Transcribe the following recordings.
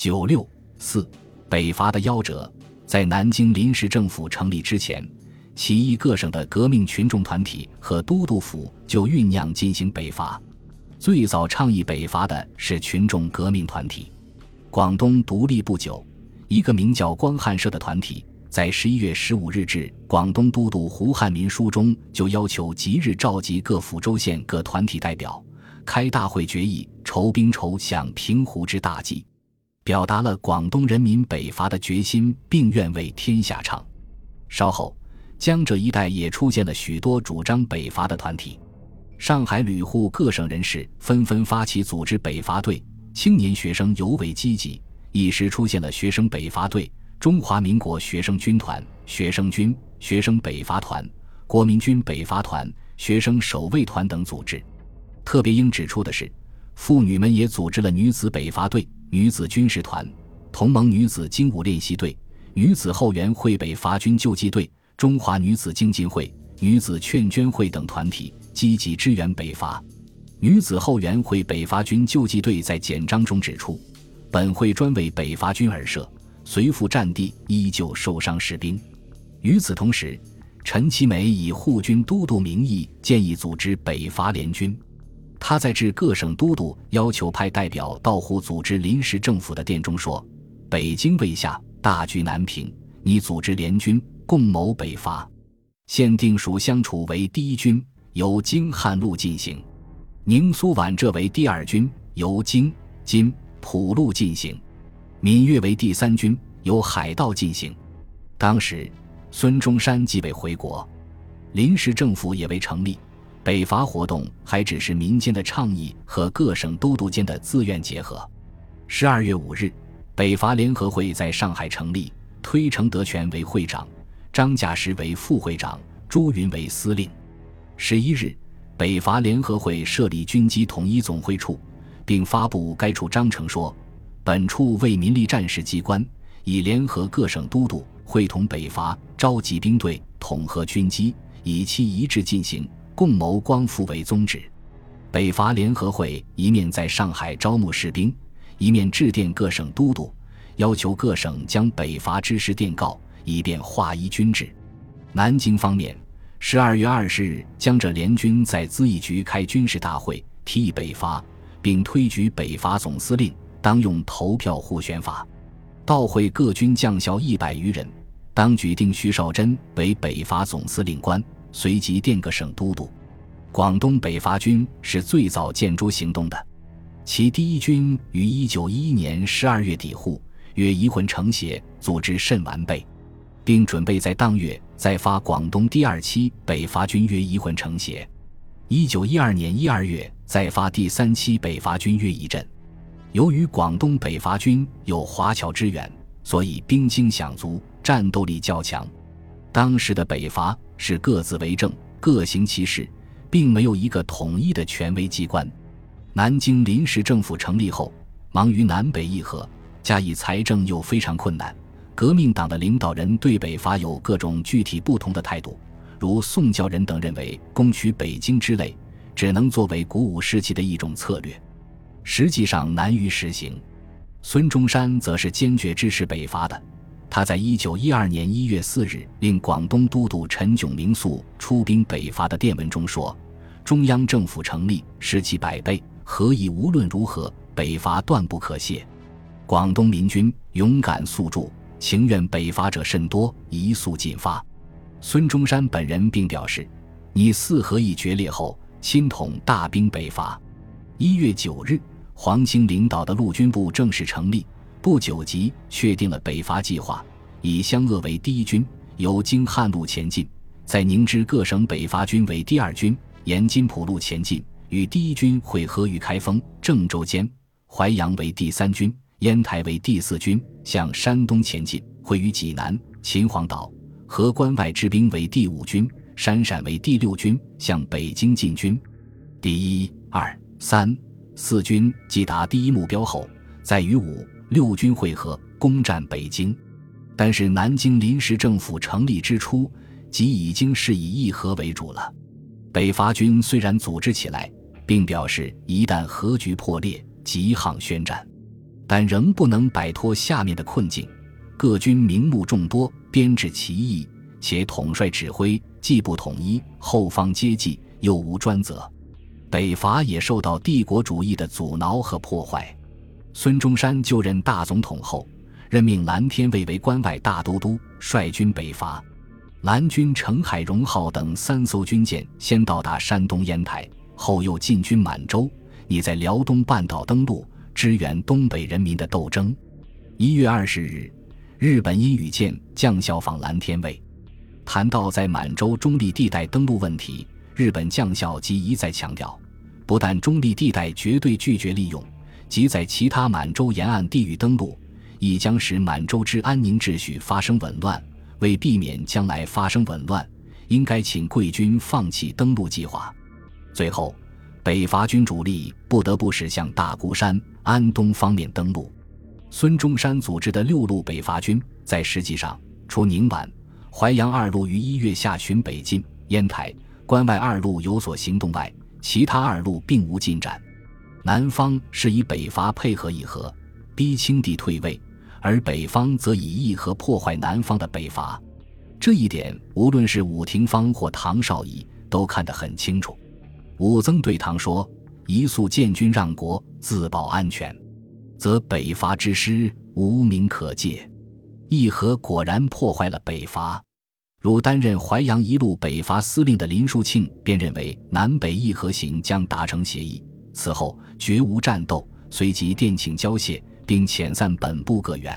九六四，北伐的夭折，在南京临时政府成立之前，起义各省的革命群众团体和都督府就酝酿进行北伐。最早倡议北伐的是群众革命团体。广东独立不久，一个名叫光汉社的团体，在十一月十五日致广东都督胡汉民书中，就要求即日召集各府州县各团体代表，开大会决议，筹兵筹饷平湖之大计。表达了广东人民北伐的决心，并愿为天下唱。稍后，江浙一带也出现了许多主张北伐的团体。上海旅沪各省人士纷纷发起组织北伐队，青年学生尤为积极，一时出现了学生北伐队、中华民国学生军团、学生军、学生北伐团、国民军北伐团、学生守卫团等组织。特别应指出的是，妇女们也组织了女子北伐队。女子军事团、同盟女子精武练习队、女子后援会北伐军救济队、中华女子精进会、女子劝捐会等团体积极支援北伐。女子后援会北伐军救济队在简章中指出，本会专为北伐军而设，随赴战地依旧受伤士兵。与此同时，陈其美以护军都督名义建议组织北伐联军。他在致各省都督要求派代表到沪组织临时政府的电中说：“北京未下，大局难平，你组织联军共谋北伐。现定属相处为第一军，由京汉路进行；宁苏皖浙为第二军，由京津浦路进行；闽粤为第三军，由海道进行。当时，孙中山即未回国，临时政府也未成立。”北伐活动还只是民间的倡议和各省都督间的自愿结合。十二月五日，北伐联合会在上海成立，推程德全为会长，张甲石为副会长，朱云为司令。十一日，北伐联合会设立军机统一总会处，并发布该处章程说：“本处为民力战士机关，以联合各省都督，会同北伐，召集兵队，统合军机，以期一致进行。”共谋光复为宗旨，北伐联合会一面在上海招募士兵，一面致电各省都督，要求各省将北伐之事电告，以便划一军制。南京方面，十二月二十日，江浙联军在咨议局开军事大会，提议北伐，并推举北伐总司令，当用投票互选法。到会各军将校一百余人，当举定徐绍贞为北伐总司令官。随即电各省都督，广东北伐军是最早建诸行动的，其第一军于一九一一年十二月底沪约移魂成协，组织甚完备，并准备在当月再发广东第二期北伐军约移魂成协。一九一二年一二月再发第三期北伐军约一镇。由于广东北伐军有华侨支援，所以兵精饷足，战斗力较强。当时的北伐是各自为政，各行其事，并没有一个统一的权威机关。南京临时政府成立后，忙于南北议和，加以财政又非常困难。革命党的领导人对北伐有各种具体不同的态度，如宋教仁等认为攻取北京之类，只能作为鼓舞士气的一种策略，实际上难于实行。孙中山则是坚决支持北伐的。他在一九一二年一月四日令广东都督陈炯明肃出兵北伐的电文中说：“中央政府成立，士气百倍，何以无论如何北伐断不可懈。广东民军勇敢速助，情愿北伐者甚多，宜速进发。”孙中山本人并表示：“你四合一决裂后，亲统大兵北伐。”一月九日，黄兴领导的陆军部正式成立。不久即确定了北伐计划，以湘鄂为第一军，由京汉路前进；在宁芝各省北伐军为第二军，沿津浦路前进，与第一军会合于开封、郑州间；淮阳为第三军，烟台为第四军，向山东前进，会于济南、秦皇岛；河关外之兵为第五军，山陕为第六军，向北京进军。第一、二、三、四军即达第一目标后，再与五。六军会合，攻占北京。但是南京临时政府成立之初，即已经是以议和为主了。北伐军虽然组织起来，并表示一旦和局破裂，即行宣战。但仍不能摆脱下面的困境：各军名目众多，编制奇异，且统帅指挥既不统一，后方接济又无专责。北伐也受到帝国主义的阻挠和破坏。孙中山就任大总统后，任命蓝天卫为关外大都督，率军北伐。蓝军程海荣号等三艘军舰先到达山东烟台，后又进军满洲，拟在辽东半岛登陆，支援东北人民的斗争。一月二十日，日本因雨舰将校访蓝天卫，谈到在满洲中立地带登陆问题，日本将校即一再强调，不但中立地带绝对拒绝利用，即在其他满洲沿岸地域登陆，亦将使满洲之安宁秩序发生紊乱。为避免将来发生紊乱，应该请贵军放弃登陆计划。最后，北伐军主力不得不驶向大孤山、安东方面登陆。孙中山组织的六路北伐军，在实际上，除宁皖、淮阳二路于一月下旬北进烟台、关外二路有所行动外，其他二路并无进展。南方是以北伐配合议和，逼清帝退位。而北方则以议和破坏南方的北伐，这一点无论是武廷芳或唐绍仪都看得很清楚。武曾对唐说：“一速建军让国，自保安全，则北伐之师无名可借。”议和果然破坏了北伐。如担任淮阳一路北伐司令的林树庆便认为南北议和行将达成协议，此后绝无战斗，随即电请交械。并遣散本部各员。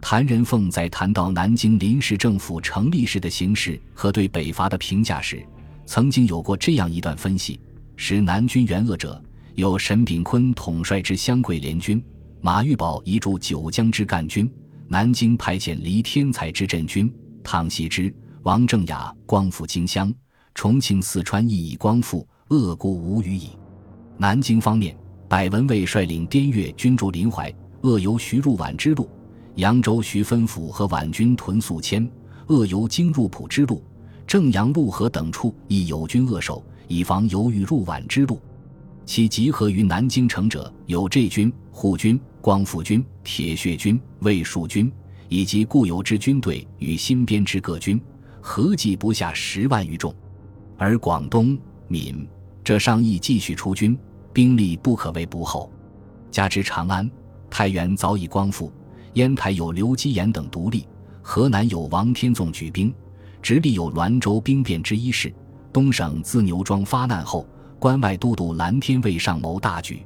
谭仁凤在谈到南京临时政府成立时的形势和对北伐的评价时，曾经有过这样一段分析：使南军援鄂者，有沈炳坤统帅之湘桂联军，马玉宝移驻九江之赣军，南京派遣黎天才之镇军，唐熙之、王正雅光复荆襄，重庆、四川亦已光复，鄂国无余矣。南京方面，百文蔚率领滇越军驻临淮。鄂由徐入皖之路，扬州徐分府和皖军屯宿迁；鄂由京入浦之路，正阳陆河等处亦有军扼守，以防犹豫入皖之路。其集合于南京城者，有浙军、沪军、光复军、铁血军、卫戍军，以及固有之军队与新编之各军，合计不下十万余众。而广东、闽这上亦继续出军，兵力不可谓不厚，加之长安。太原早已光复，烟台有刘基言等独立，河南有王天纵举兵，直隶有滦州兵变之一事。东省自牛庄发难后，关外都督蓝天卫上谋大举，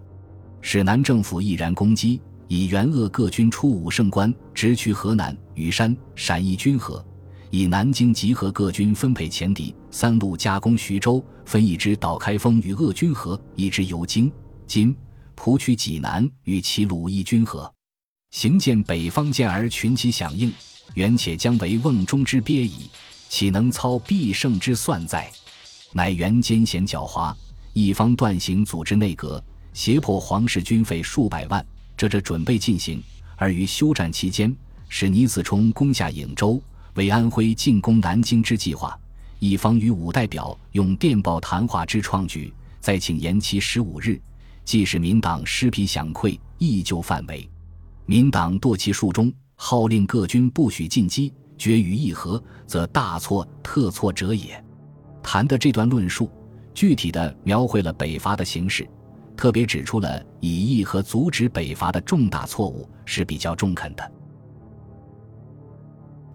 使南政府毅然攻击，以援鄂各军出武胜关，直趋河南禹山、陕义军河，以南京集合各军分配前敌，三路夹攻徐州，分一支导开封与鄂军河，一支由京、今。蒲取济南，与其鲁义军合，行见北方健儿群起响应，原且将为瓮中之鳖矣，岂能操必胜之算哉？乃原奸险狡猾，一方断行组织内阁，胁迫皇室军费数百万，这这准备进行，而于休战期间，使倪子冲攻下颍州，为安徽进攻南京之计划。一方与武代表用电报谈话之创举，再请延期十五日。即使民党失疲饷溃，依旧范围。民党堕其术中，号令各军不许进击，决于议和，则大错特错者也。谈的这段论述，具体的描绘了北伐的形势，特别指出了以议和阻止北伐的重大错误，是比较中肯的。